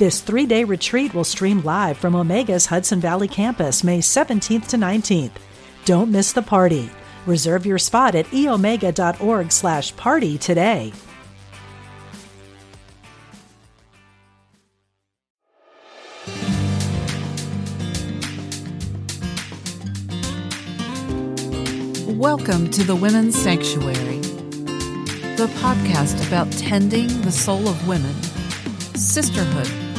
This three day retreat will stream live from Omega's Hudson Valley campus May 17th to 19th. Don't miss the party. Reserve your spot at eomega.org slash party today. Welcome to the Women's Sanctuary, the podcast about tending the soul of women, sisterhood,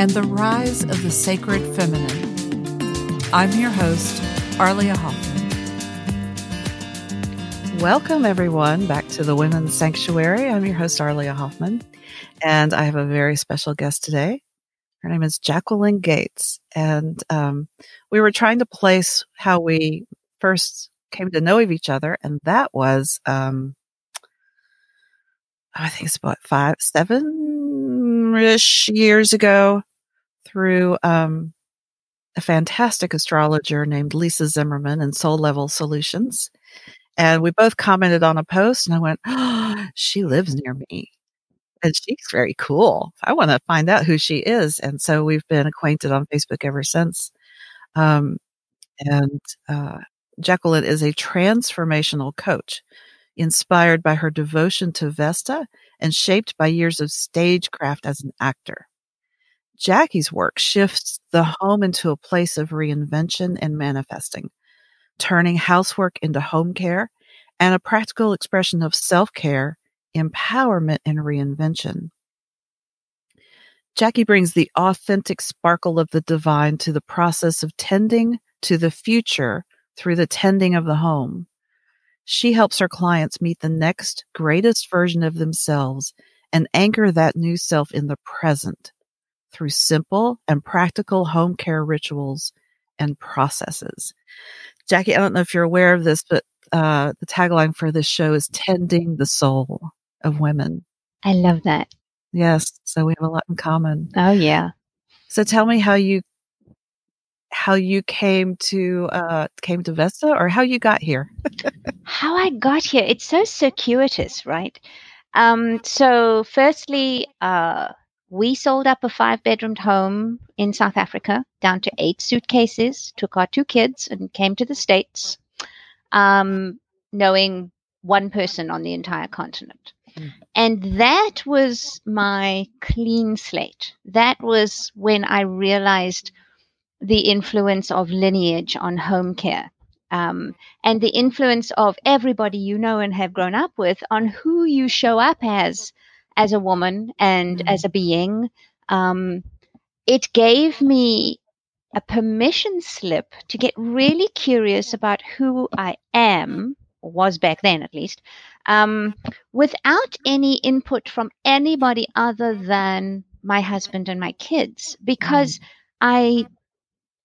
and the rise of the sacred feminine. I'm your host, Arlia Hoffman. Welcome, everyone, back to the Women's Sanctuary. I'm your host, Arlia Hoffman, and I have a very special guest today. Her name is Jacqueline Gates, and um, we were trying to place how we first came to know of each other, and that was, um, I think it's about five, seven ish years ago through um, a fantastic astrologer named Lisa Zimmerman and Soul Level Solutions. And we both commented on a post, and I went, oh, she lives near me. And she's very cool. I want to find out who she is. And so we've been acquainted on Facebook ever since. Um, and uh, Jacqueline is a transformational coach inspired by her devotion to Vesta and shaped by years of stagecraft as an actor. Jacqui's work shifts the home into a place of reinvention and manifesting, turning housework into home care and a practical expression of self care, empowerment, and reinvention. Jacqui brings the authentic sparkle of the divine to the process of tending to the future through the tending of the home. She helps her clients meet the next greatest version of themselves and anchor that new self in the present through simple and practical home care rituals and processes. Jacqui, I don't know if you're aware of this, but uh, the tagline for this show is Tending the Soul of Women. I love that. Yes. So we have a lot in common. Oh, yeah. So tell me how you how you came to uh came to Vesta or how you got here. how I got here. It's so circuitous, right? Um so firstly, uh we sold up a five bedroomed home in South Africa down to eight suitcases, took our two kids and came to the States, um, knowing one person on the entire continent. Mm. And that was my clean slate. That was when I realized the influence of lineage on home care. Um, and the influence of everybody you know and have grown up with on who you show up as as a woman and mm-hmm. as a being. Um, it gave me a permission slip to get really curious about who I am, or was back then at least, um, without any input from anybody other than my husband and my kids, because mm. I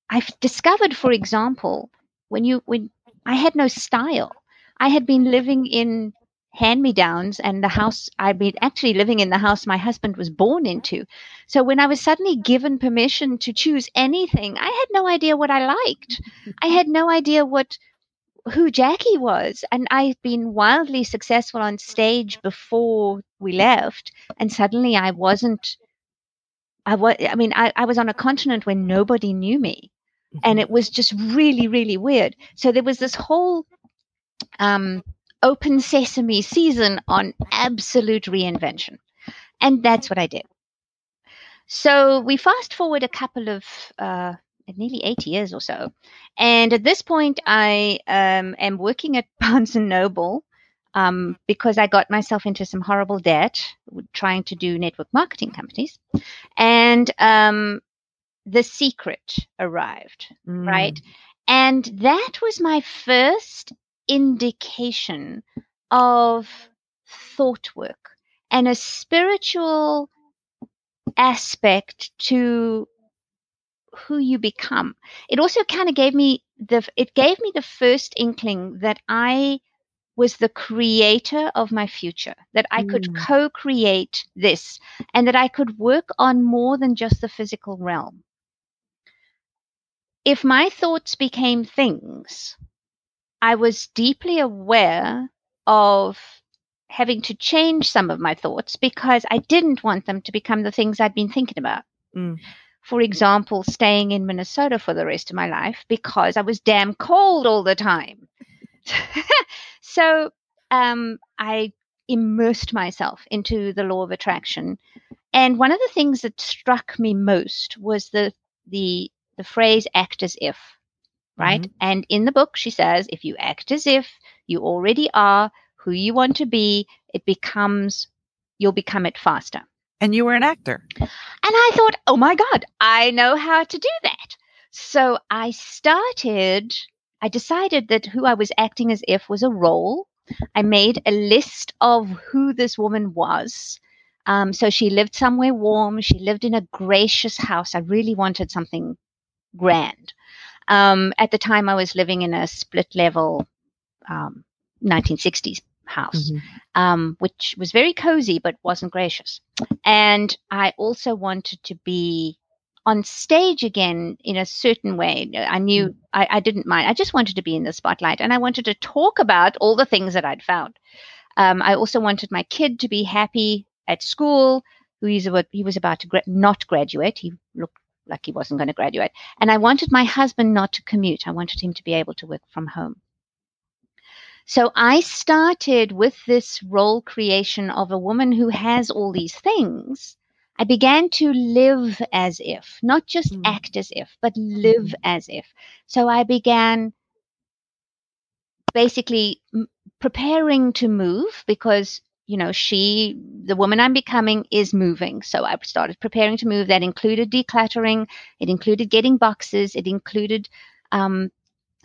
I've discovered, for example, when you when I had no style, I had been living in hand me downs and the house I'd been actually living in the house my husband was born into. So when I was suddenly given permission to choose anything, I had no idea what I liked. I had no idea what who Jacqui was. And I'd been wildly successful on stage before we left. And suddenly I wasn't I was I mean, I, I was on a continent where nobody knew me. And it was just really, really weird. So there was this whole um open sesame season on absolute reinvention. And that's what I did. So we fast forward a couple of uh, nearly eight years or so. And at this point, I um, am working at Barnes and Noble um, because I got myself into some horrible debt trying to do network marketing companies. And um, The Secret arrived, mm. right? And that was my first indication of thought work and a spiritual aspect to who you become. It also kind of gave me the it gave me the first inkling that I was the creator of my future, that I could Mm. co create this, and that I could work on more than just the physical realm. If my thoughts became things, I was deeply aware of having to change some of my thoughts because I didn't want them to become the things I'd been thinking about. Mm. For example, staying in Minnesota for the rest of my life because I was damn cold all the time. so um, I immersed myself into the law of attraction. And one of the things that struck me most was the the the phrase act as if. Right. And in the book she says if you act as if you already are who you want to be, it becomes you'll become it faster. And you were an actor. And I thought, oh my God, I know how to do that. So I started, I decided that who I was acting as if was a role. I made a list of who this woman was. Um, so she lived somewhere warm. She lived in a gracious house. I really wanted something grand. Um, at the time, I was living in a split level um, 1960s house um, which was very cozy but wasn't gracious. And I also wanted to be on stage again in a certain way. I knew I, I didn't mind. I just wanted to be in the spotlight and I wanted to talk about all the things that I'd found. Um, I also wanted my kid to be happy at school. Who he was about to gra- not graduate. He looked like he wasn't going to graduate. And I wanted my husband not to commute. I wanted him to be able to work from home. So I started with this role creation of a woman who has all these things. I began to live as if, not just Mm. act as if, but live as if. So I began basically m- preparing to move because, you know, she, the woman I'm becoming, is moving. So I started preparing to move. That included decluttering, it included getting boxes, it included um,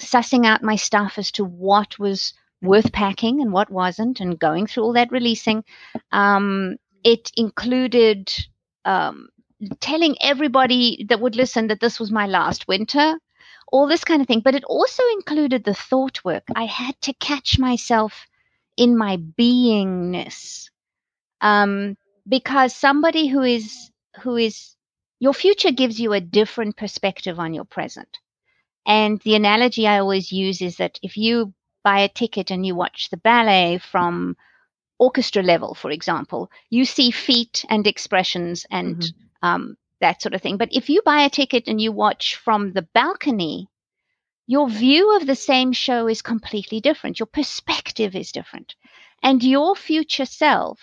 sussing out my stuff as to what was worth packing and what wasn't, and going through all that releasing. Um, it included um, telling everybody that would listen that this was my last winter, all this kind of thing. But it also included the thought work. I had to catch myself in my beingness, um, because somebody who is who is your future gives you a different perspective on your present. And the analogy I always use is that if you buy a ticket and you watch the ballet from orchestra level, for example, you see feet and expressions and Mhm. um, that sort of thing. But if you buy a ticket and you watch from the balcony, your view of the same show is completely different. Your perspective is different. And your future self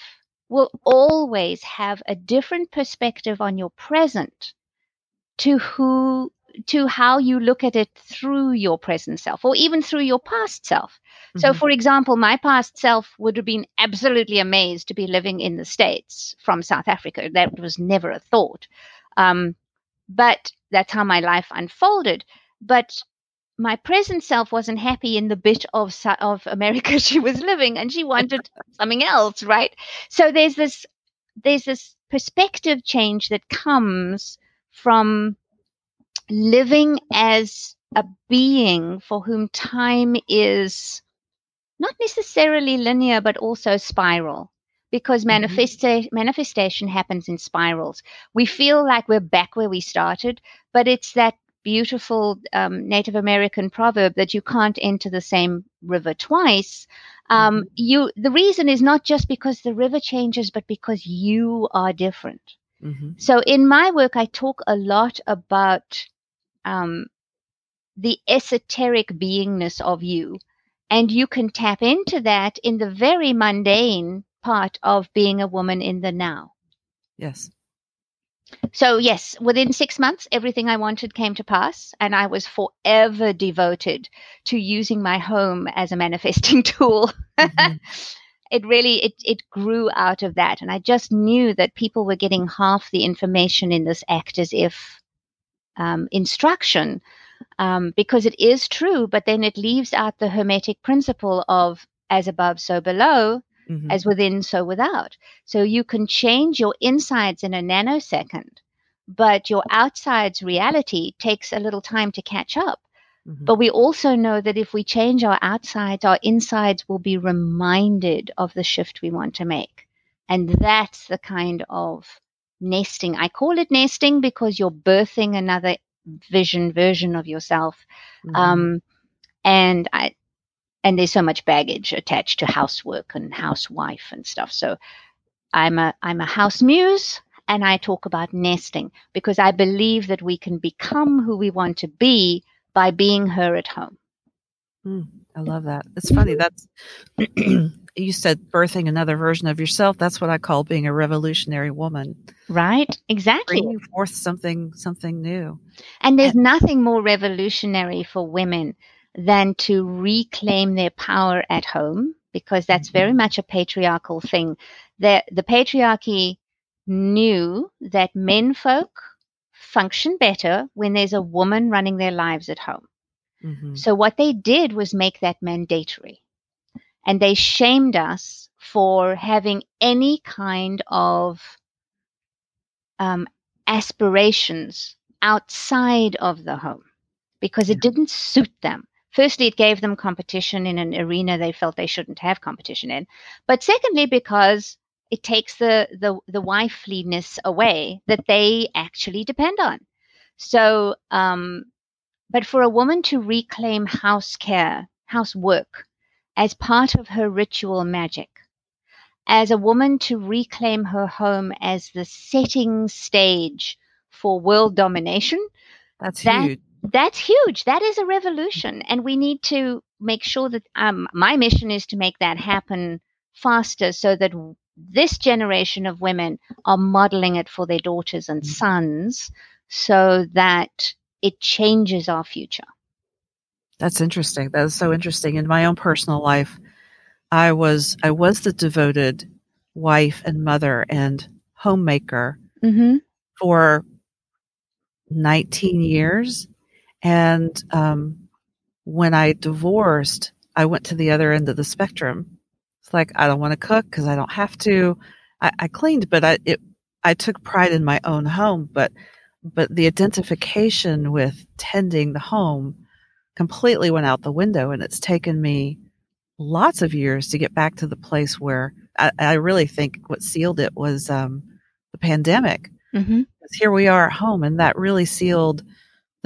will always have a different perspective on your present to who to how you look at it through your present self or even through your past self. So, Mhm. for example, my past self would have been absolutely amazed to be living in the States from South Africa. That was never a thought. Um, but that's how my life unfolded. But my present self wasn't happy in the bit of of America she was living, and she wanted something else, right? So there's this there's this perspective change that comes from living as a being for whom time is not necessarily linear, but also spiral. Because Mhm. manifesta- manifestation happens in spirals. We feel like we're back where we started, but it's that beautiful um, Native American proverb that you can't enter the same river twice. Um, You, the reason is not just because the river changes, but because you are different. Mhm. So in my work, I talk a lot about um, the esoteric beingness of you. And you can tap into that in the very mundane part of being a woman in the now. Yes. So, yes, within six months, everything I wanted came to pass. And I was forever devoted to using my home as a manifesting tool. Mhm. it really it, it grew out of that and i just knew that people were getting half the information in this act as if um, instruction um, because it is true but then it leaves out the hermetic principle of as above so below Mhm. as within, so without. So you can change your insides in a nanosecond, but your outsides reality takes a little time to catch up. Mhm. But we also know that if we change our outsides, our insides will be reminded of the shift we want to make. And that's the kind of nesting. I call it nesting because you're birthing another vision, version of yourself. Mhm. Um, and I, and there's so much baggage attached to housework and housewife and stuff. So I'm a, I'm a house muse and I talk about nesting because I believe that we can become who we want to be by being her at home. Mm, I love that. It's funny. That's you said birthing another version of yourself. That's what I call being a revolutionary woman, Right? Exactly. bringing forth something something new. And there's nothing more revolutionary for women than to reclaim their power at home because that's very much a patriarchal thing. The, the patriarchy knew that men folk function better when there's a woman running their lives at home. Mhm. So what they did was make that mandatory. And they shamed us for having any kind of um, aspirations outside of the home because it didn't suit them. Firstly, it gave them competition in an arena they felt they shouldn't have competition in. But secondly, because it takes the, the, the wifeliness away that they actually depend on. So, um, but for a woman to reclaim house care, housework as part of her ritual magic, as a woman to reclaim her home as the setting stage for world domination, That's that- huge. That's huge. That is a revolution. And we need to make sure that um, my mission is to make that happen faster so that this generation of women are modeling it for their daughters and sons so that it changes our future. That's interesting. That is so interesting. In my own personal life, I was I was the devoted wife and mother and homemaker Mm-hmm. for 19 years. And um, when I divorced, I went to the other end of the spectrum. It's like I don't want to cook because I don't have to. I, I cleaned, but I it I took pride in my own home. But but the identification with tending the home completely went out the window, and it's taken me lots of years to get back to the place where I, I really think what sealed it was um, the pandemic Mm-hmm. because here we are at home and that really sealed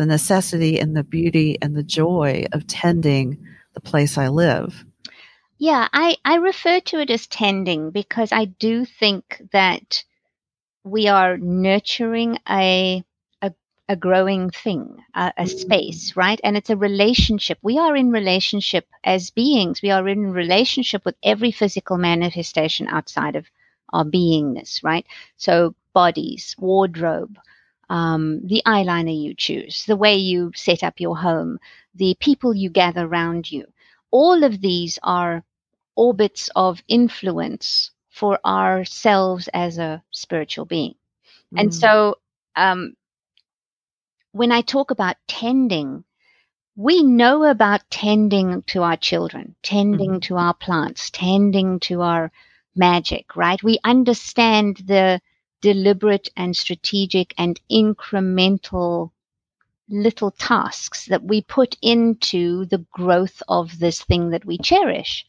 the necessity and the beauty and the joy of tending the place I live. Yeah, I, I refer to it as tending because I do think that we are nurturing a a, a growing thing, a, a space, right? And it's a relationship. We are in relationship as beings. We are in relationship with every physical manifestation outside of our beingness, right? So bodies, wardrobe, um, the eyeliner you choose, the way you set up your home, the people you gather around you. All of these are orbits of influence for ourselves as a spiritual being. And Mm. so, um, when I talk about tending, we know about tending to our children, tending to our plants, tending to our magic, right? We understand the deliberate and strategic and incremental little tasks that we put into the growth of this thing that we cherish.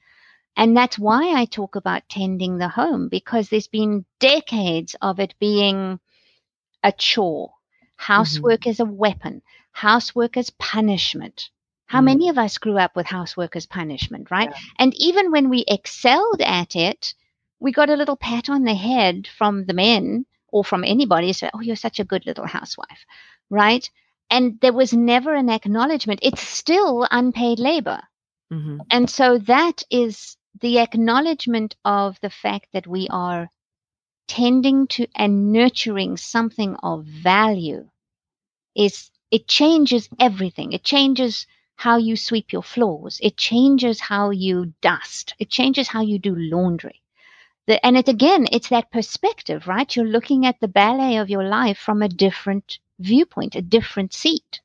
And that's why I talk about tending the home because there's been decades of it being a chore. Housework is a weapon. Housework is punishment. How Mm. many of us grew up with housework as punishment, right? And even when we excelled at it, we got a little pat on the head from the men or from anybody. So, oh, you're such a good little housewife, right? And there was never an acknowledgement. It's still unpaid labor. Mhm. And so that is the acknowledgement of the fact that we are tending to and nurturing something of value is it changes everything. It changes how you sweep your floors. It changes how you dust. It changes how you do laundry. The, and it again, it's that perspective, right? You're looking at the ballet of your life from a different viewpoint, a different seat.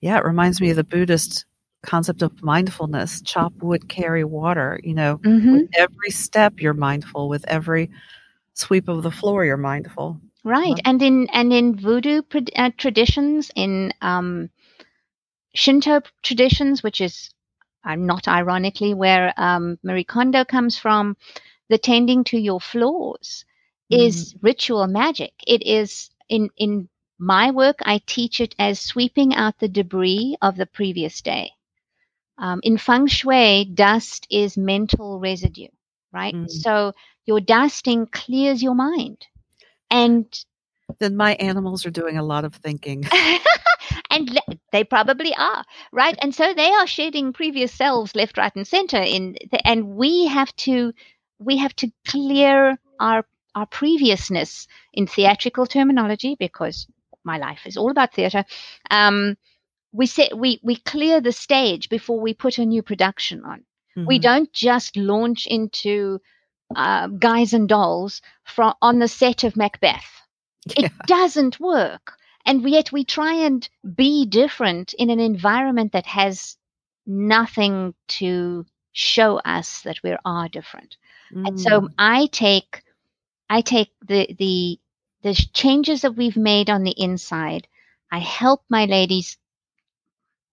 Yeah, it reminds me of the Buddhist concept of mindfulness chop wood carry water you know Mhm. with every step you're mindful with every sweep of the floor you're mindful Right, Wow. and in and in voodoo uh, traditions, in um, Shinto traditions, which is uh, not ironically where um, Marie Kondo comes from, the tending to your floors is ritual magic. It is in in my work. I teach it as sweeping out the debris of the previous day. Um, in feng shui, dust is mental residue, right? Mm. So your dusting clears your mind, and then my animals are doing a lot of thinking and they probably are right and so they are shedding previous selves left right and center in the, and we have to we have to clear our our previousness in theatrical terminology because my life is all about theater um we say we we clear the stage before we put a new production on we Mhm. don't just launch into uh, guys and dolls from on the set of macbeth Yeah. it doesn't work. And yet we try and be different in an environment that has nothing to show us that we are different. And so Mm. I take I take the the the changes that we've made on the inside. I help my ladies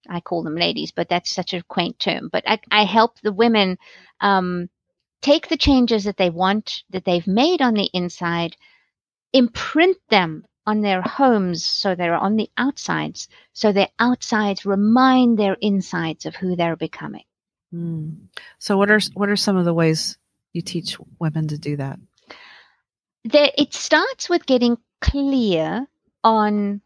I call them ladies, but that's such a quaint term. But I, I help the women um, take the changes that they want, that they've made on the inside, imprint them on their homes so they're on the outsides, so their outsides remind their insides of who they're becoming. Mm. so what are what are some of the ways you teach women to do that There, it starts with getting clear on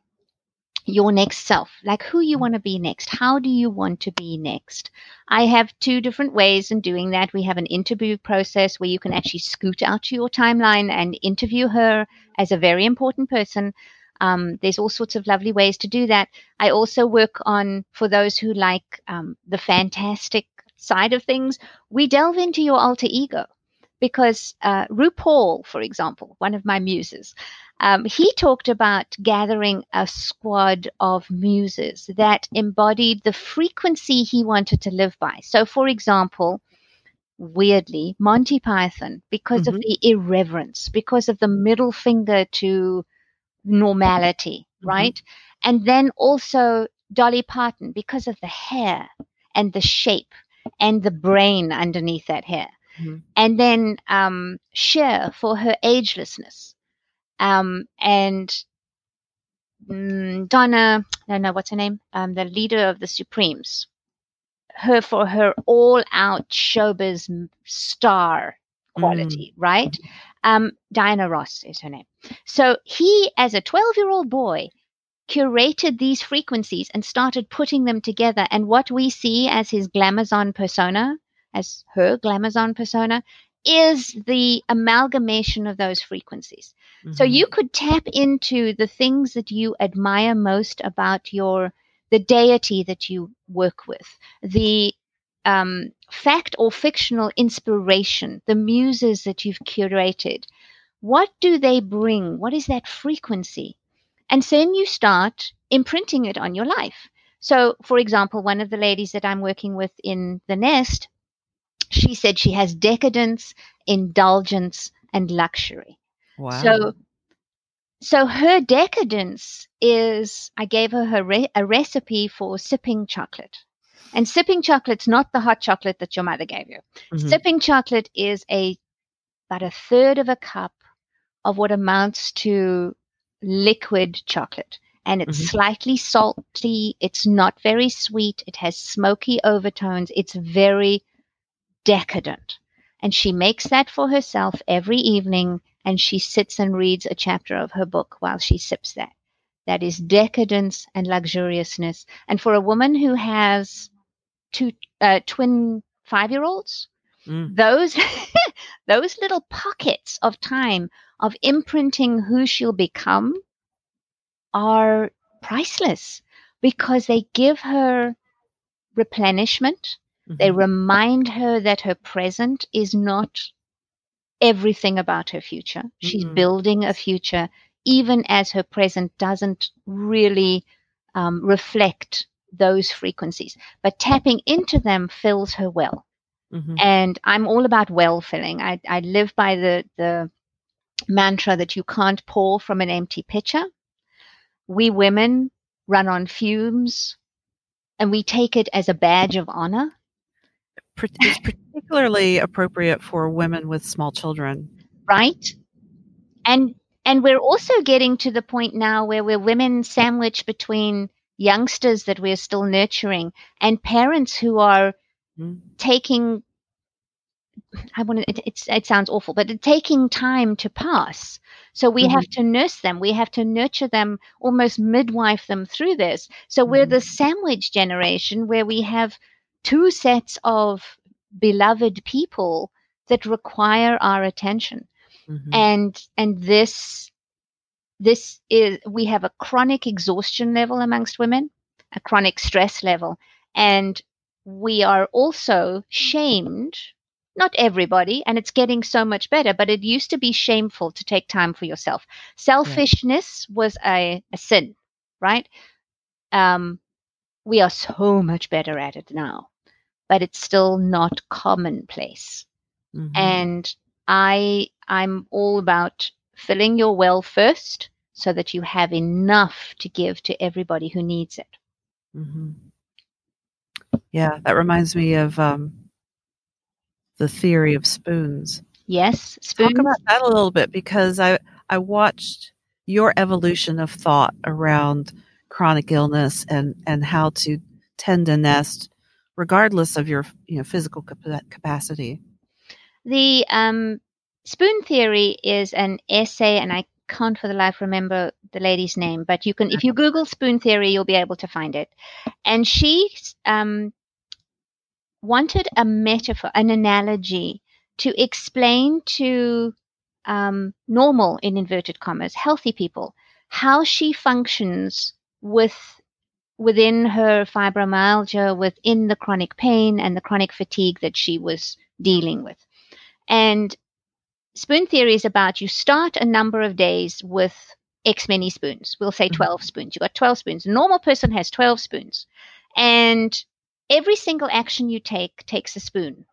your next self, like who you want to be next. How do you want to be next? I have two different ways in doing that. We have an interview process where you can actually scoot out to your timeline and interview her as a very important person. Um, there's all sorts of lovely ways to do that. I also work on, for those who like um, the fantastic side of things, we delve into your alter ego because uh, RuPaul, for example, one of my muses, um, he talked about gathering a squad of muses that embodied the frequency he wanted to live by. So, for example, weirdly, Monty Python, because of Mhm. the irreverence, because of the middle finger to normality, Mhm. right? And then also Dolly Parton, because of the hair and the shape and the brain underneath that hair. Mhm. And then um, Cher for her agelessness. Um, and mm, Donna, no, no, what's her name? Um, the leader of the Supremes. Her for her all out showbiz star quality, right? Um, Diana Ross is her name. So he, as a 12 year old boy, curated these frequencies and started putting them together. And what we see as his glamazon persona, as her glamazon persona, is the amalgamation of those frequencies. So Mhm. you could tap into the things that you admire most about your the deity that you work with, the um, fact or fictional inspiration, the muses that you've curated. What do they bring? What is that frequency? And then you start imprinting it on your life. So, for example, one of the ladies that I'm working with in the nest, she said she has decadence, indulgence, and luxury. wow So, so her decadence is I gave her, her re- a recipe for sipping chocolate. And sipping chocolate's not the hot chocolate that your mother gave you. Mhm. Sipping chocolate is a about a third of a cup of what amounts to liquid chocolate. And it's Mhm. slightly salty. It's not very sweet. It has smoky overtones. It's very decadent. And she makes that for herself every evening and she sits and reads a chapter of her book while she sips that. That is decadence and luxuriousness. And for a woman who has two uh, twin five year olds, Mm. those those little pockets of time of imprinting who she'll become are priceless because they give her replenishment they Mhm. remind her that her present is not everything about her future. She's Mm-mm. building a future, even as her present doesn't really um, reflect those frequencies. But tapping into them fills her well. Mhm. And I'm all about well filling. I, I live by the, the mantra that you can't pour from an empty pitcher. We women run on fumes and we take it as a badge of honor. It's particularly appropriate for women with small children. right? And and we're also getting to the point now where we're women sandwiched between youngsters that we're still nurturing and parents who are Mhm. taking I want to it, it's it sounds awful, but taking time to pass. So we Mhm. have to nurse them. We have to nurture them, almost midwife them through this. So we're Mhm. the sandwich generation where we have two sets of beloved people that require our attention. Mhm. and and this this is we have a chronic exhaustion level amongst women a chronic stress level. And we are also shamed not everybody and it's getting so much better but it used to be shameful to take time for yourself. Selfishness was a, a sin right? Um we are so much better at it now but it's still not commonplace Mhm. and i i'm all about filling your well first so that you have enough to give to everybody who needs it Mhm. Yeah, that reminds me of um, the theory of spoons. yes spoons Talk about that a little bit because I I watched your evolution of thought around chronic illness and and how to tend a nest regardless of your you know physical capacity. the um, spoon theory is an essay and i can't for the life remember the lady's name but you can if you google spoon theory you'll be able to find it and she um, wanted a metaphor an analogy to explain to um, normal in inverted commas healthy people how she functions with within her fibromyalgia within the chronic pain and the chronic fatigue that she was dealing with and spoon theory is about you start a number of days with X many spoons. We'll say Mhm. 12 spoons. You got 12 spoons. A normal person has 12 spoons. And every single action you take takes a spoon.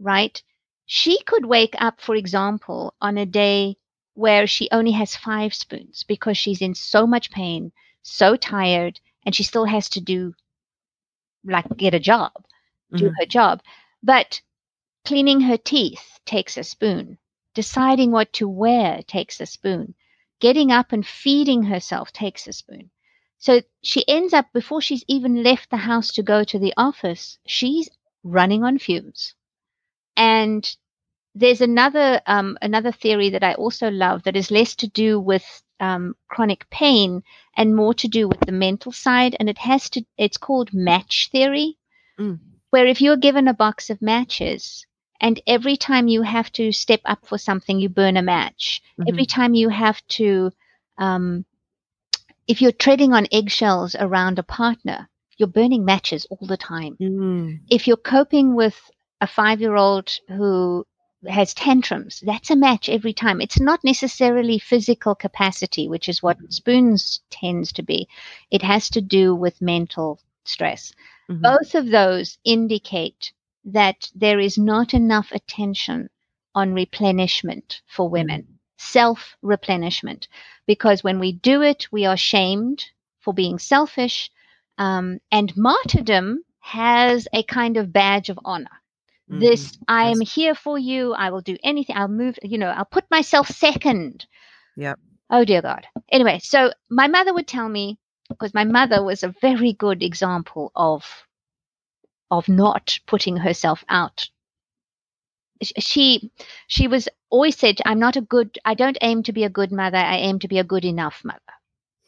Right? She could wake up, for example, on a day where she only has five spoons because she's in so much pain, so tired, and she still has to do, like, get a job do Mhm. her job. But cleaning her teeth takes a spoon. Deciding what to wear takes a spoon. Getting up and feeding herself takes a spoon. So she ends up, before she's even left the house to go to the office, she's running on fumes. And there's another um, another theory that I also love that is less to do with um, chronic pain and more to do with the mental side, and it has to. It's called match theory Mm. where if you're given a box of matches and every time you have to step up for something, you burn a match. Every time you have to, um, if you're treading on eggshells around a partner, you're burning matches all the time. Mm. If you're coping with a five year old who has tantrums, that's a match every time. It's not necessarily physical capacity, which is what spoons tends to be. It has to do with mental stress Mhm. both of those indicate that there is not enough attention on replenishment for women, self replenishment. Because when we do it, we are shamed for being selfish. Um, and martyrdom has a kind of badge of honor. This, Mhm. I am Yes. here for you. I will do anything. I'll move, you know, I'll put myself second. Yep. Oh, dear God. Anyway, so my mother would tell me, because my mother was a very good example of of not putting herself out she she was always said i'm not a good i don't aim to be a good mother i aim to be a good enough mother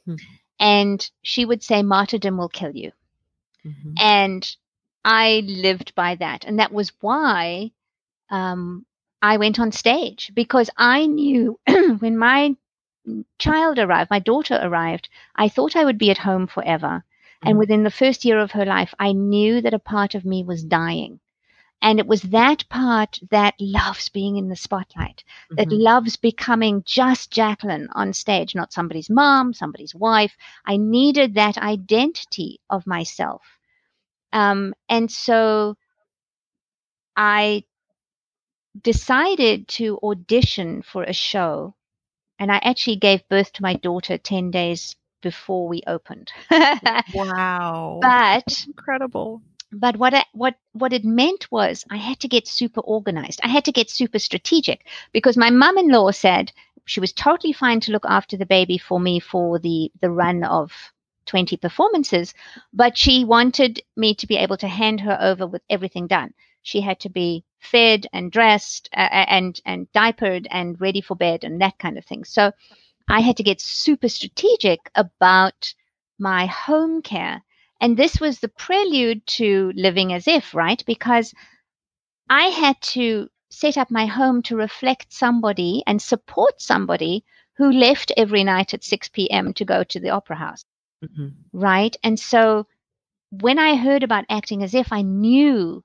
Hmm. and she would say martyrdom will kill you Mhm. and I lived by that. And that was why um, I went on stage because I knew when my child arrived, my daughter arrived, I thought I would be at home forever. And Mhm. within the first year of her life, I knew that a part of me was dying. And it was that part that loves being in the spotlight, that Mhm. loves becoming just Jacqueline on stage, not somebody's mom, somebody's wife. I needed that identity of myself. Um, and so I decided to audition for a show. And I actually gave birth to my daughter 10 days before we opened. Wow. but incredible. but what I, what what it meant was I had to get super organized. I had to get super strategic because my mum-in-law said she was totally fine to look after the baby for me for the the run of 20 performances, but she wanted me to be able to hand her over with everything done. She had to be fed and dressed uh, and and diapered and ready for bed and that kind of thing. So I had to get super strategic about my home care and this was the prelude to living as if, right? Because I had to set up my home to reflect somebody and support somebody who left every night at 6 p.m. to go to the opera house, Mhm. right? And so when I heard about acting as if, I knew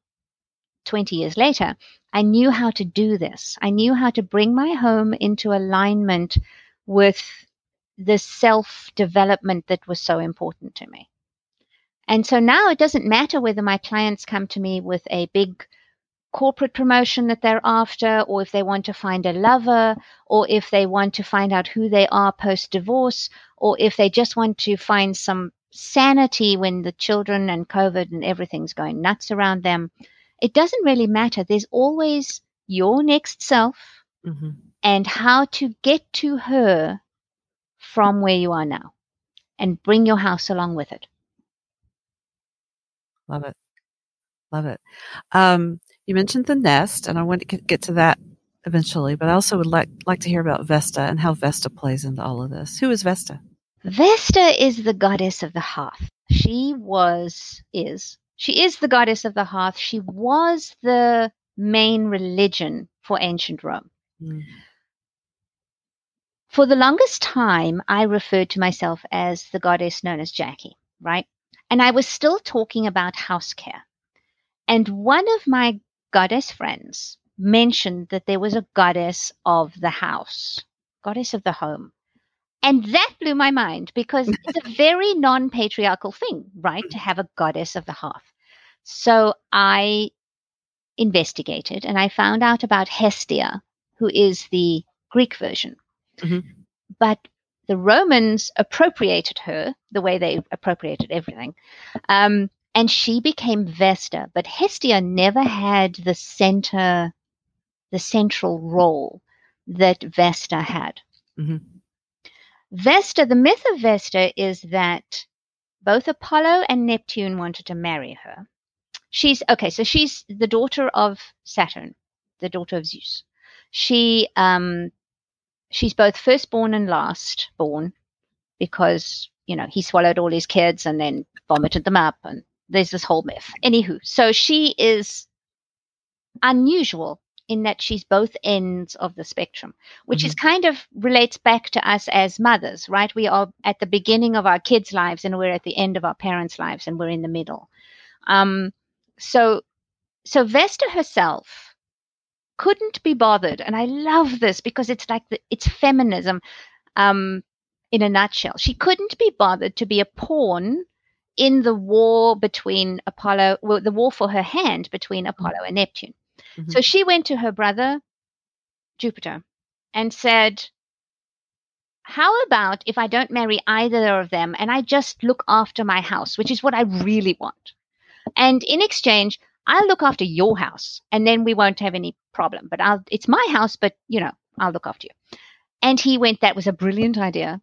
20 years later, I knew how to do this. I knew how to bring my home into alignment with the self development that was so important to me. And so now it doesn't matter whether my clients come to me with a big corporate promotion that they're after, or if they want to find a lover, or if they want to find out who they are post divorce, or if they just want to find some sanity when the children and COVID and everything's going nuts around them. It doesn't really matter. There's always your next self Mhm. and how to get to her from where you are now and bring your house along with it. Love it. Love it. Um, you mentioned the nest, and I want to get- get to that eventually, but I also would like, like to hear about Vesta and how Vesta plays into all of this. Who is Vesta? Vesta is the goddess of the hearth. She was, is, she is the goddess of the hearth. She was the main religion for ancient Rome. Mm. For the longest time, I referred to myself as the goddess known as Jacqui, right? And I was still talking about house care. And one of my goddess friends mentioned that there was a goddess of the house, goddess of the home. And that blew my mind because it's a very non patriarchal thing, right? To have a goddess of the hearth. So I investigated and I found out about Hestia, who is the Greek version. Mhm. But the Romans appropriated her the way they appropriated everything. Um, and she became Vesta, but Hestia never had the center, the central role that Vesta had. Mhm. Vesta, the myth of Vesta is that both Apollo and Neptune wanted to marry her. She's okay, so she's the daughter of Saturn, the daughter of Zeus. She um she's both firstborn and last born because, you know, he swallowed all his kids and then vomited them up and there's this whole myth. Anywho, so she is unusual in that she's both ends of the spectrum, which is kind of relates back to us as mothers, right? We are at the beginning of our kids' lives and we're at the end of our parents' lives and we're in the middle. Um, so, so Vesta herself couldn't be bothered, and I love this because it's like the, it's feminism, um, in a nutshell. She couldn't be bothered to be a pawn in the war between Apollo, well, the war for her hand between Apollo and Neptune. So she went to her brother, Jupiter, and said, How about if I don't marry either of them and I just look after my house, which is what I really want? And in exchange, I'll look after your house and then we won't have any problem. But I'll, it's my house, but you know, I'll look after you. And he went, That was a brilliant idea.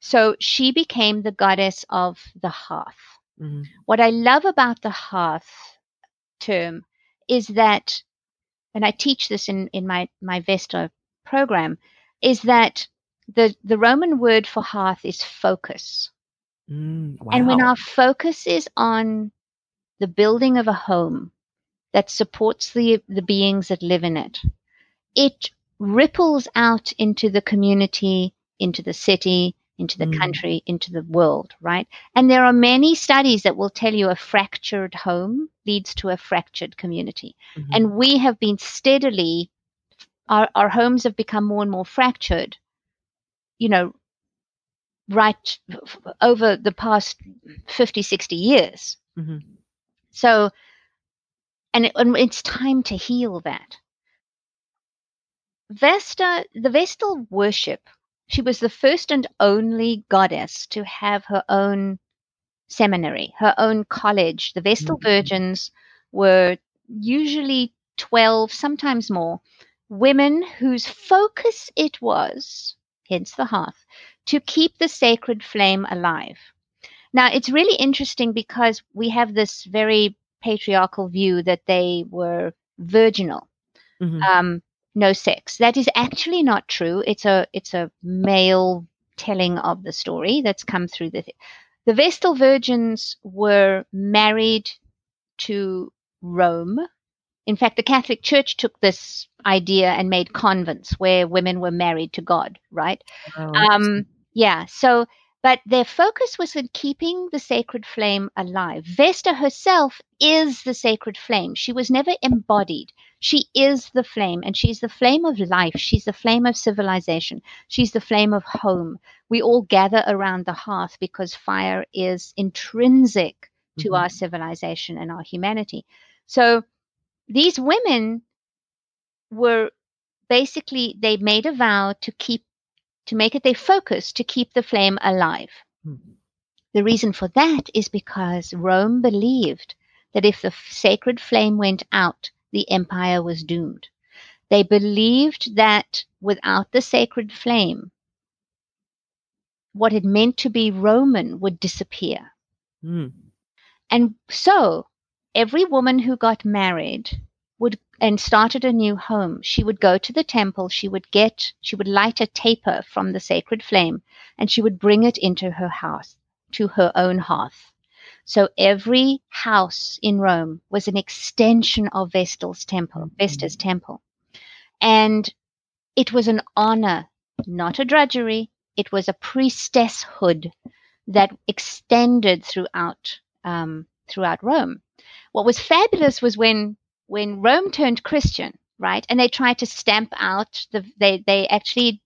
So she became the goddess of the hearth. Mhm. What I love about the hearth term is that, and I teach this in, in my, my Vesta program, is that the, the Roman word for hearth is focus. Mm, wow. And when our focus is on the building of a home that supports the, the beings that live in it, it ripples out into the community, into the city, into the Mm. country, into the world, right? And there are many studies that will tell you a fractured home leads to a fractured community. Mhm. And we have been steadily, our, our homes have become more and more fractured, you know, right f- over the past 50, 60 years. Mhm. So, and, it, and it's time to heal that. Vesta, the Vestal worship, she was the first and only goddess to have her own seminary, her own college. The Vestal Mhm. virgins were usually 12, sometimes more, women whose focus it was, hence the hearth, to keep the sacred flame alive. Now, it's really interesting because we have this very patriarchal view that they were virginal Mhm. um, no sex. That is actually not true. It's a it's a male telling of the story that's come through the. The Vestal virgins were married to Rome. In fact, the Catholic Church took this idea and made convents where women were married to God. Right? Oh, Um, yeah. So, but their focus was in keeping the sacred flame alive. Vesta herself is the sacred flame. She was never embodied. She is the flame, and she's the flame of life. She's the flame of civilization. She's the flame of home. We all gather around the hearth because fire is intrinsic to Mhm. our civilization and our humanity. So these women were basically, they made a vow to keep to make it their focus to keep the flame alive. Mhm. The reason for that is because Rome believed that if the f- sacred flame went out, the empire was doomed. They believed that without the sacred flame, what it meant to be Roman would disappear. Mm. And so every woman who got married would and started a new home, she would go to the temple, she would get, she would light a taper from the sacred flame, and she would bring it into her house, to her own hearth. So every house in Rome was an extension of Vestal's temple, Vesta's temple. And it was an honor, not a drudgery. It was a priestesshood that extended throughout um, throughout Rome. What was fabulous was when when Rome turned Christian, right, and they tried to stamp out the they they actually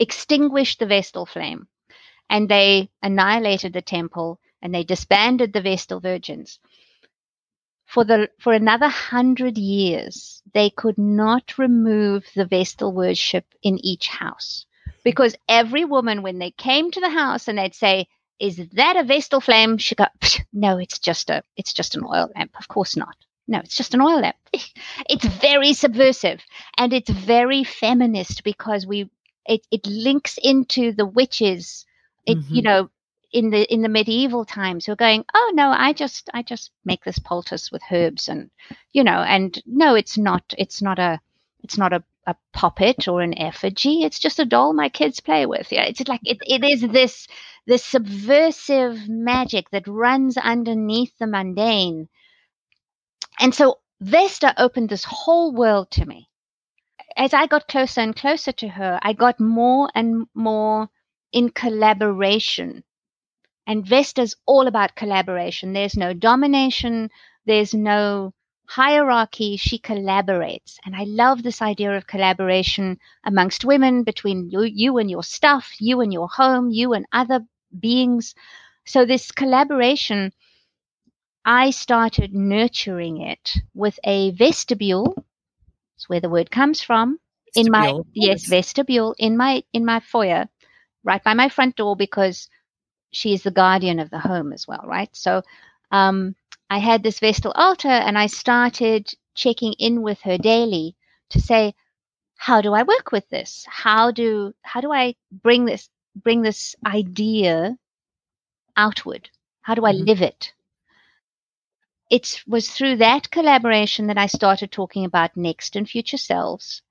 extinguished the Vestal flame, and they annihilated the temple and they disbanded the Vestal virgins. For the for another hundred years, they could not remove the Vestal worship in each house because every woman, when they came to the house and they'd say, "Is that a Vestal flame?" She go, "No, it's just a it's just an oil lamp. Of course not. No, it's just an oil lamp." it's very subversive and it's very feminist because we it, it links into the witches. It you Mhm. know in the in the medieval times who are going, oh no, I just I just make this poultice with herbs and you know, and no, it's not it's not a it's not a, a puppet or an effigy. It's just a doll my kids play with. Yeah, it's like it, it is this this subversive magic that runs underneath the mundane. And so Vesta opened this whole world to me. As I got closer and closer to her, I got more and more in collaboration. And Vesta's all about collaboration. There's no domination, there's no hierarchy. She collaborates. And I love this idea of collaboration amongst women, between you, you and your stuff, you and your home, you and other beings. So, this collaboration, I started nurturing it with a vestibule. That's where the word comes from. In my Vestibule, yes, vestibule in my in my foyer, right by my front door, because she is the guardian of the home as well, right? So um, I had this Vestal altar and I started checking in with her daily to say, how do I work with this? How do how do I bring this bring this idea outward? How do I Mhm. live it? It was through that collaboration that I started talking about next and future selves.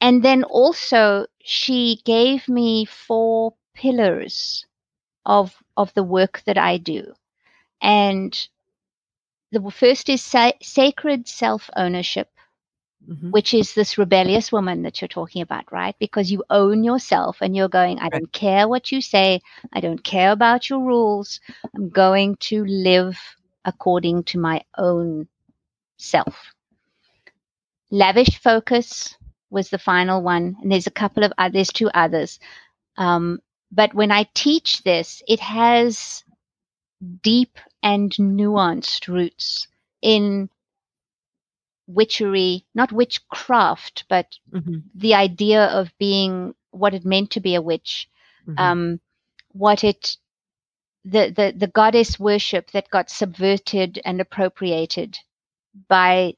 And then also she gave me four pillars of of the work that I do. And the first is sa- sacred self ownership. Mhm. which is this rebellious woman that you're talking about, right? Because you own yourself and you're going, I don't care what you say. I don't care about your rules. I'm going to live according to my own self. Lavish focus was the final one. And there's a couple of, oth- there's two others. Um, but when I teach this, it has deep and nuanced roots in witchery, not witchcraft, but Mhm. the idea of being what it meant to be a witch, Mhm. um, what it, the, the, the goddess worship that got subverted and appropriated by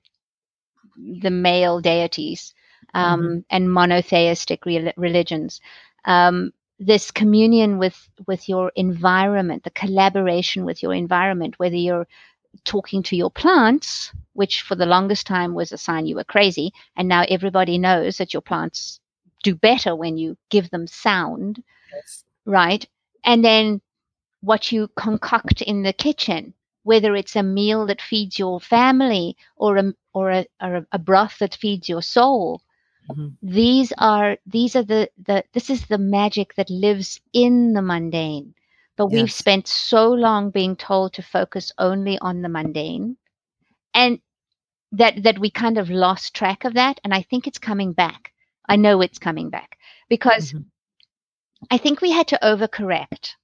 the male deities um, and monotheistic rel- religions. Um, this communion with with your environment, the collaboration with your environment, whether you're talking to your plants, which for the longest time was a sign you were crazy, and now everybody knows that your plants do better when you give them sound, Yes. right? And then what you concoct in the kitchen, whether it's a meal that feeds your family or a or a, or a, a broth that feeds your soul. Mhm. These are these are the, the this is the magic that lives in the mundane. But we've spent so long being told to focus only on the mundane and that that we kind of lost track of that and I think it's coming back. I know it's coming back because Mhm. I think we had to overcorrect.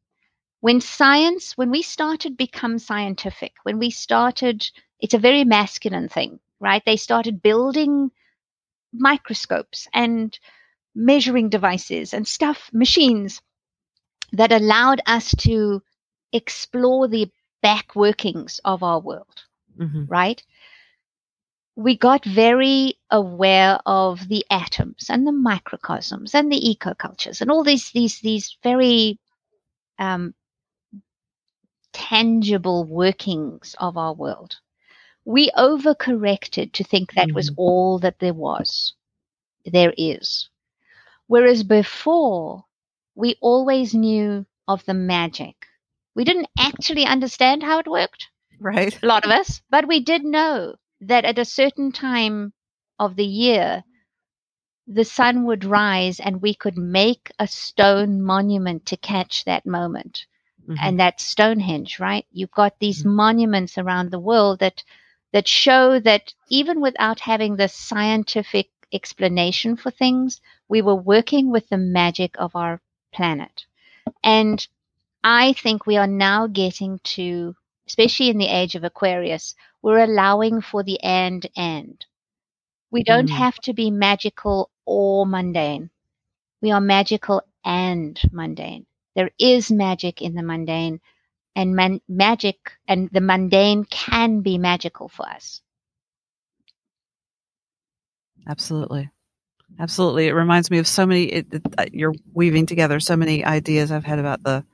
When science, when we started become scientific, when we started, it's a very masculine thing, right? They started building microscopes and measuring devices and stuff, machines that allowed us to explore the back workings of our world Mhm. right? We got very aware of the atoms and the microcosms and the ecocultures and all these these these very um, tangible workings of our world. We overcorrected to think that was Mhm. all that there was, there is. Whereas before, we always knew of the magic. We didn't actually understand how it worked Right. a lot of us, but we did know that at a certain time of the year, the sun would rise and we could make a stone monument to catch that moment. Mhm. And that's Stonehenge, right? You've got these monuments around the world that that show that even without having the scientific explanation for things, we were working with the magic of our planet. And I think we are now getting to especially in the age of Aquarius, we're allowing for the and and. We don't Mm. have to be magical or mundane. We are magical and mundane. There is magic in the mundane, and man- magic and the mundane can be magical for us. Absolutely. Absolutely. It reminds me of so many, it, it, uh, you're weaving together so many ideas I've had about the,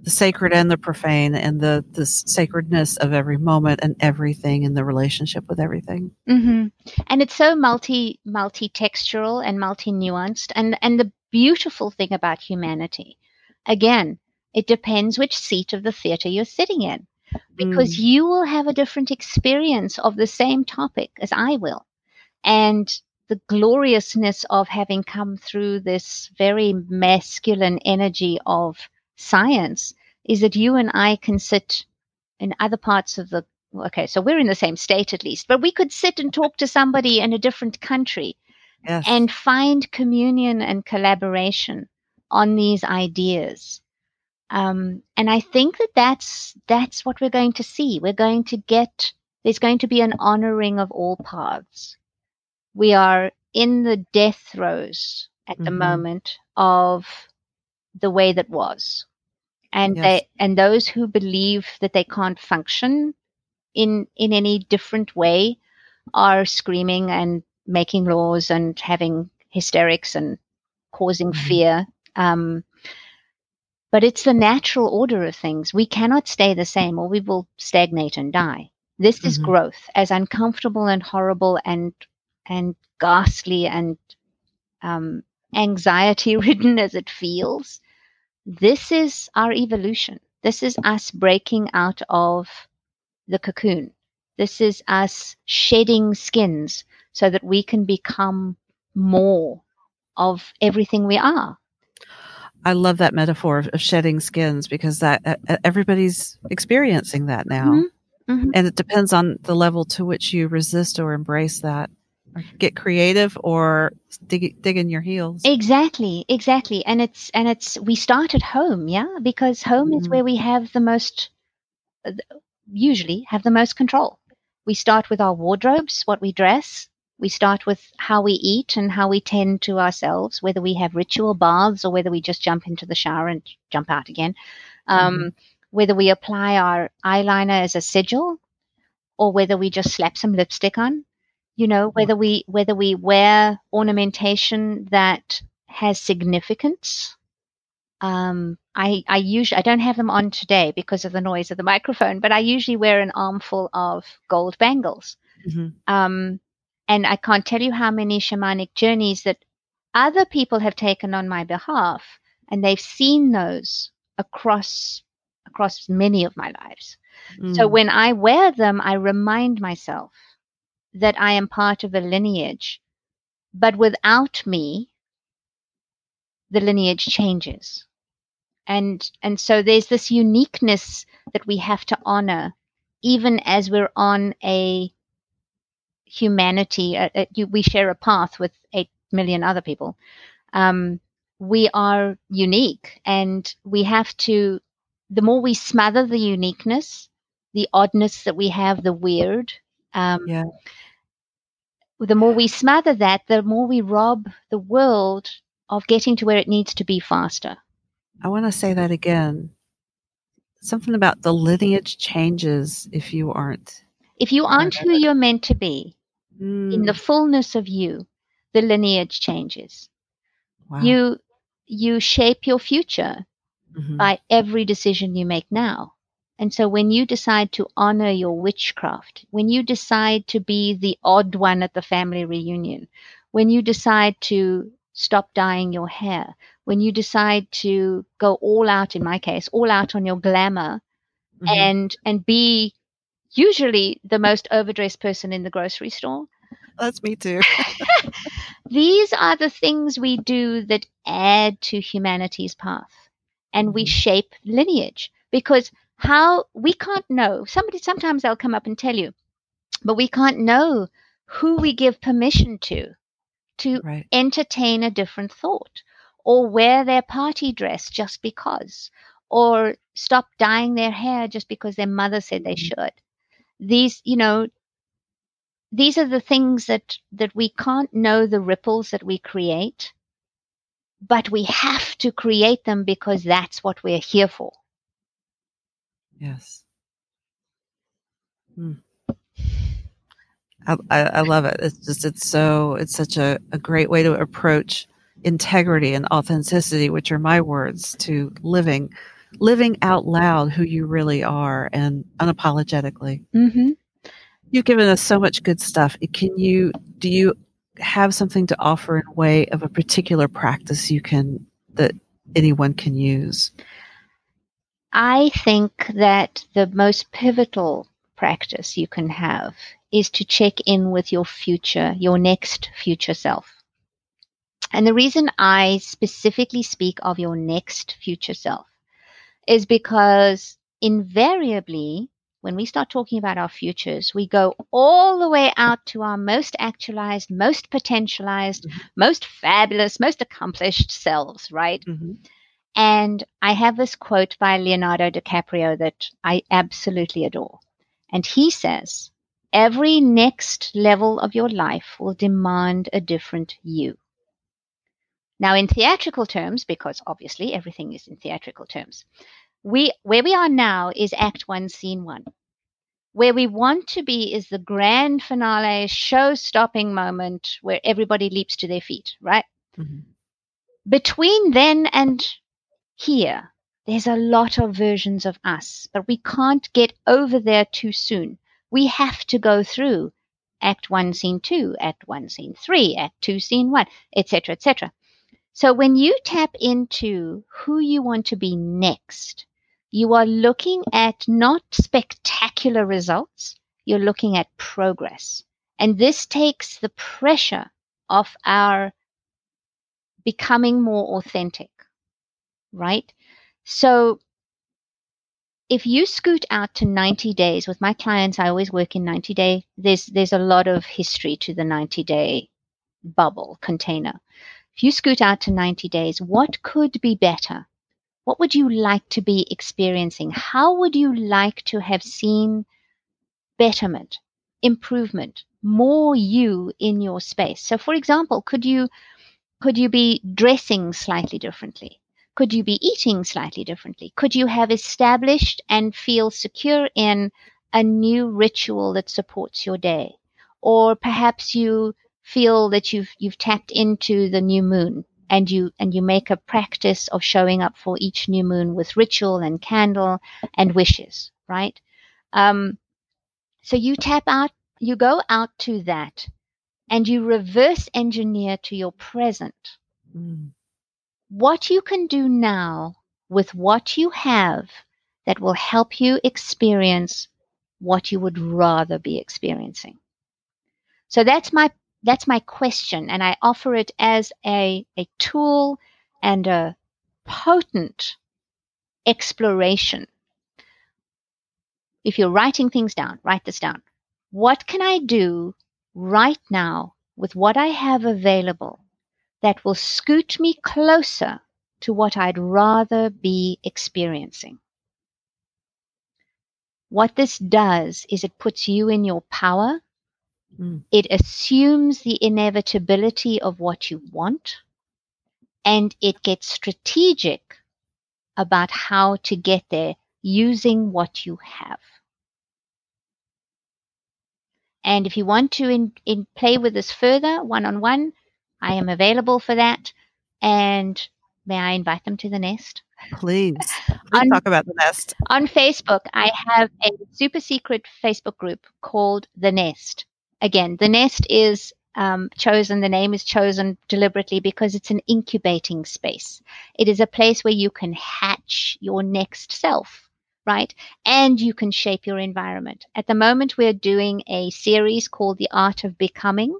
the sacred and the profane and the, the sacredness of every moment and everything and the relationship with everything. hmm And it's so multi multi textural and multi nuanced. And and the beautiful thing about humanity, again, it depends which seat of the theater you're sitting in, because mm. you will have a different experience of the same topic as I will, and the gloriousness of having come through this very masculine energy of science is that you and I can sit in other parts of the okay, so we're in the same state at least, but we could sit and talk to somebody in a different country Yes. and find communion and collaboration on these ideas. Um, and I think that that's that's what we're going to see. We're going to get there's going to be an honoring of all paths. We are in the death throes at the Mhm. moment of the way that was, and Yes. they and those who believe that they can't function in in any different way are screaming and making laws and having hysterics and causing Mhm. fear. Um, but it's the natural order of things. We cannot stay the same or we will stagnate and die. This is Mhm. growth, as uncomfortable and horrible and and ghastly and um, anxiety ridden as it feels. This is our evolution. This is us breaking out of the cocoon. This is us shedding skins so that we can become more of everything we are. I love that metaphor of, of shedding skins because that uh, everybody's experiencing that now. Mm-hmm. Mm-hmm. And it depends on the level to which you resist or embrace that or get creative or dig, dig in your heels. Exactly, exactly. And it's, and it's, we start at home, yeah, because home mm-hmm. is where we have the most, usually have the most control. We start with our wardrobes, what we dress, we start with how we eat and how we tend to ourselves, whether we have ritual baths or whether we just jump into the shower and jump out again. Um, mm-hmm. Whether we apply our eyeliner as a sigil or whether we just slap some lipstick on. You know, whether we whether we wear ornamentation that has significance. Um, I I usually I don't have them on today because of the noise of the microphone, but I usually wear an armful of gold bangles. Mm-hmm. Um, and I can't tell you how many shamanic journeys that other people have taken on my behalf, and they've seen those across across many of my lives. Mm. So when I wear them, I remind myself that I am part of a lineage, but without me, the lineage changes. And and so there's this uniqueness that we have to honor even as we're on a humanity, uh, uh, you, we share a path with 8 million other people. Um, we are unique and we have to, the more we smother the uniqueness, the oddness that we have, the weird, um, yeah. the more we smother that, the more we rob the world of getting to where it needs to be faster. I want to say that again. Something about the lineage changes if you aren't. If you aren't who you're meant to be, Mm. In the mm. fullness of you, the lineage changes. Wow. You you shape your future mm-hmm. by every decision you make now. And so when you decide to honor your witchcraft, when you decide to be the odd one at the family reunion, when you decide to stop dyeing your hair, when you decide to go all out, in my case, all out on your glamour mm-hmm. and, and be usually the most overdressed person in the grocery store. That's me too. These are the things we do that add to humanity's path and we mm-hmm. shape lineage because how we can't know. Somebody sometimes they'll come up and tell you, but we can't know who we give permission to to right. entertain a different thought or wear their party dress just because or stop dyeing their hair just because their mother said they mm-hmm. should these, you know, these are the things that, that we can't know the ripples that we create, but we have to create them because that's what we're here for. Yes. Hmm. I, I, love it. It's just, it's so, it's such a, a great way to approach integrity and authenticity, which are my words to living living out loud who you really are and unapologetically. Mm-hmm. You've given us so much good stuff. Can you, do you have something to offer in way of a particular practice you can, that anyone can use? I think that the most pivotal practice you can have is to check in with your future, your next future self. And the reason I specifically speak of your next future self is because invariably, when we start talking about our futures, we go all the way out to our most actualized, most potentialized, mm-hmm. most fabulous, most accomplished selves, right? Mm-hmm. And I have this quote by Leonardo DiCaprio that I absolutely adore. And he says, Every next level of your life will demand a different you. Now, in theatrical terms, because obviously everything is in theatrical terms, we where we are now is Act One, Scene One. Where we want to be is the grand finale, show-stopping moment where everybody leaps to their feet, right? Mm-hmm. Between then and here, there's a lot of versions of us, but we can't get over there too soon. We have to go through Act One, Scene Two, Act One, Scene Three, Act Two, Scene One, etc., etc. So when you tap into who you want to be next, you are looking at not spectacular results, you're looking at progress. And this takes the pressure off our becoming more authentic, right? So if you scoot out to 90 days with my clients, I always work in 90 day. There's, there's a lot of history to the 90 day bubble container. If you scoot out to 90 days, what could be better? What would you like to be experiencing? How would you like to have seen betterment, improvement, more you in your space? So for example, could you could you be dressing slightly differently? Could you be eating slightly differently? Could you have established and feel secure in a new ritual that supports your day? Or perhaps you feel that you've you've tapped into the new moon and you and you make a practice of showing up for each new moon with ritual and candle and wishes, right? Um, so you tap out, you go out to that, and you reverse engineer to your present. Mm what you can do now with what you have that will help you experience what you would rather be experiencing. So that's my that's my question and I offer it as a, a tool and a potent exploration. If you're writing things down, write this down. What can I do right now with what I have available that will scoot me closer to what I'd rather be experiencing. What this does is it puts you in your power. Mm. It assumes the inevitability of what you want and it gets strategic about how to get there using what you have. And if you want to in, in play with this further one on one, I am available for that. And may I invite them to the nest? Please, on, talk about the nest. On Facebook, I have a super secret Facebook group called The Nest. Again, The Nest is um, chosen, the name is chosen deliberately because it's an incubating space. It is a place where you can hatch your next self, right? And you can shape your environment. At the moment, we're doing a series called The Art of Becoming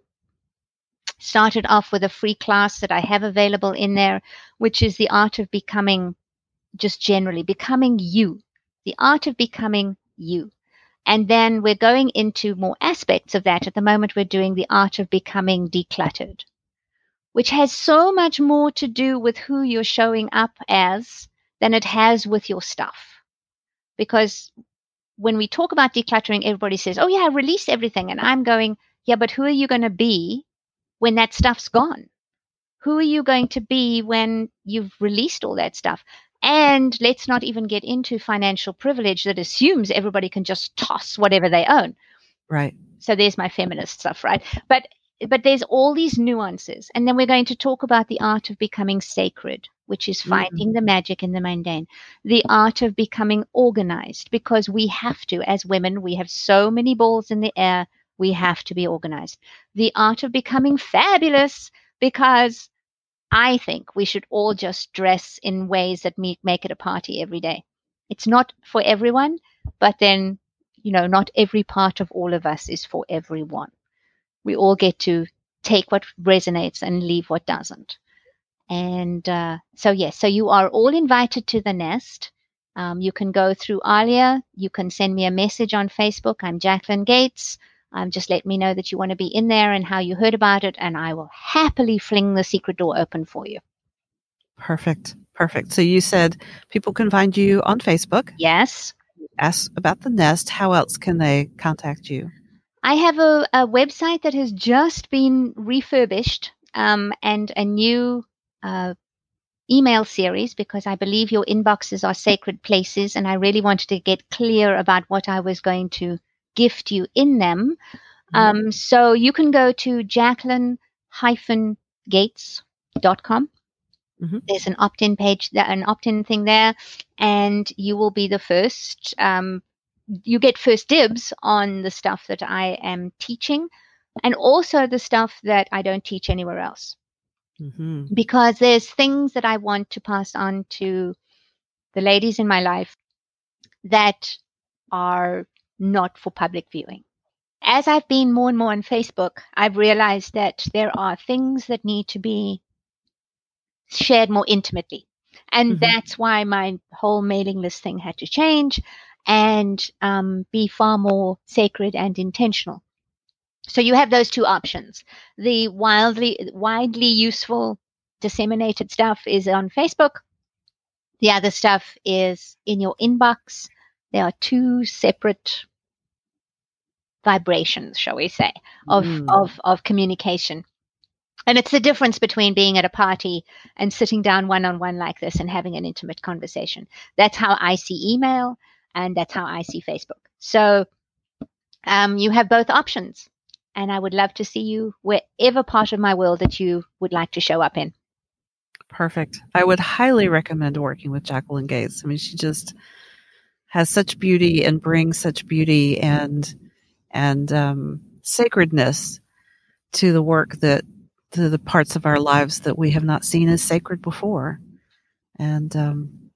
started off with a free class that I have available in there, which is the art of becoming just generally becoming you, the art of becoming you. And then we're going into more aspects of that. At the moment, we're doing the art of becoming decluttered, which has so much more to do with who you're showing up as than it has with your stuff. Because when we talk about decluttering, everybody says, Oh, yeah, release everything. And I'm going, Yeah, but who are you going to be when that stuff's gone? Who are you going to be when you've released all that stuff? And let's not even get into financial privilege that assumes everybody can just toss whatever they own. Right. So there's my feminist stuff, right? But but there's all these nuances. And then we're going to talk about the art of becoming sacred, which is finding mm-hmm. the magic in the mundane. The art of becoming organized, because we have to, as women, we have so many balls in the air we have to be organized. The art of becoming fabulous, because I think we should all just dress in ways that make it a party every day. It's not for everyone, but then, you know, not every part of all of us is for everyone. We all get to take what resonates and leave what doesn't. And uh, so, yes, so you are all invited to the nest. Um, you can go through Arlia. You can send me a message on Facebook. I'm Jacqueline Gates. Um, just let me know that you want to be in there and how you heard about it, and I will happily fling the secret door open for you. Perfect. Perfect. So you said people can find you on Facebook. Yes. Ask about the nest. How else can they contact you? I have a, a website that has just been refurbished um, and a new uh, email series because I believe your inboxes are sacred places, and I really wanted to get clear about what I was going to gift you in them. Mm-hmm. Um, so you can go to jacqueline-gates.com. Mm-hmm. There's an opt-in page, an opt-in thing there, and you will be the first. Um, you get first dibs on the stuff that I am teaching, and also the stuff that I don't teach anywhere else. Mm-hmm. Because there's things that I want to pass on to the ladies in my life that are not for public viewing. as I've been more and more on Facebook, I've realized that there are things that need to be shared more intimately. And mm-hmm. that's why my whole mailing list thing had to change and um, be far more sacred and intentional. So you have those two options. The wildly, widely useful disseminated stuff is on Facebook. The other stuff is in your inbox. There are two separate vibrations, shall we say, of, mm. of, of communication. And it's the difference between being at a party and sitting down one on one like this and having an intimate conversation. That's how I see email and that's how I see Facebook. So um, you have both options. And I would love to see you wherever part of my world that you would like to show up in. Perfect. I would highly recommend working with Jacqueline Gates. I mean, she just has such beauty and brings such beauty and and um, sacredness to the work that to the parts of our lives that we have not seen as sacred before. And um,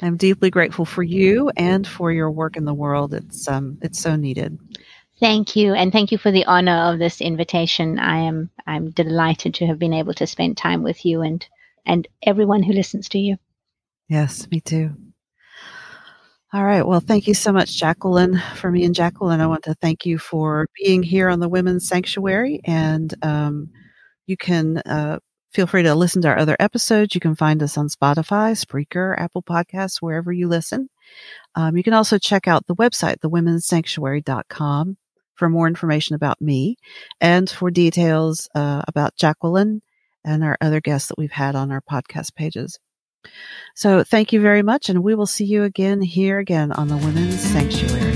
I'm deeply grateful for you and for your work in the world. It's um, it's so needed. Thank you, and thank you for the honor of this invitation. I am I'm delighted to have been able to spend time with you and and everyone who listens to you. Yes, me too. All right. Well, thank you so much, Jacqueline. For me and Jacqueline, I want to thank you for being here on the Women's Sanctuary. And um, you can uh, feel free to listen to our other episodes. You can find us on Spotify, Spreaker, Apple Podcasts, wherever you listen. Um, you can also check out the website, thewomenssanctuary.com, for more information about me and for details uh, about Jacqueline and our other guests that we've had on our podcast pages. So thank you very much, and we will see you again here again on the Women's Sanctuary.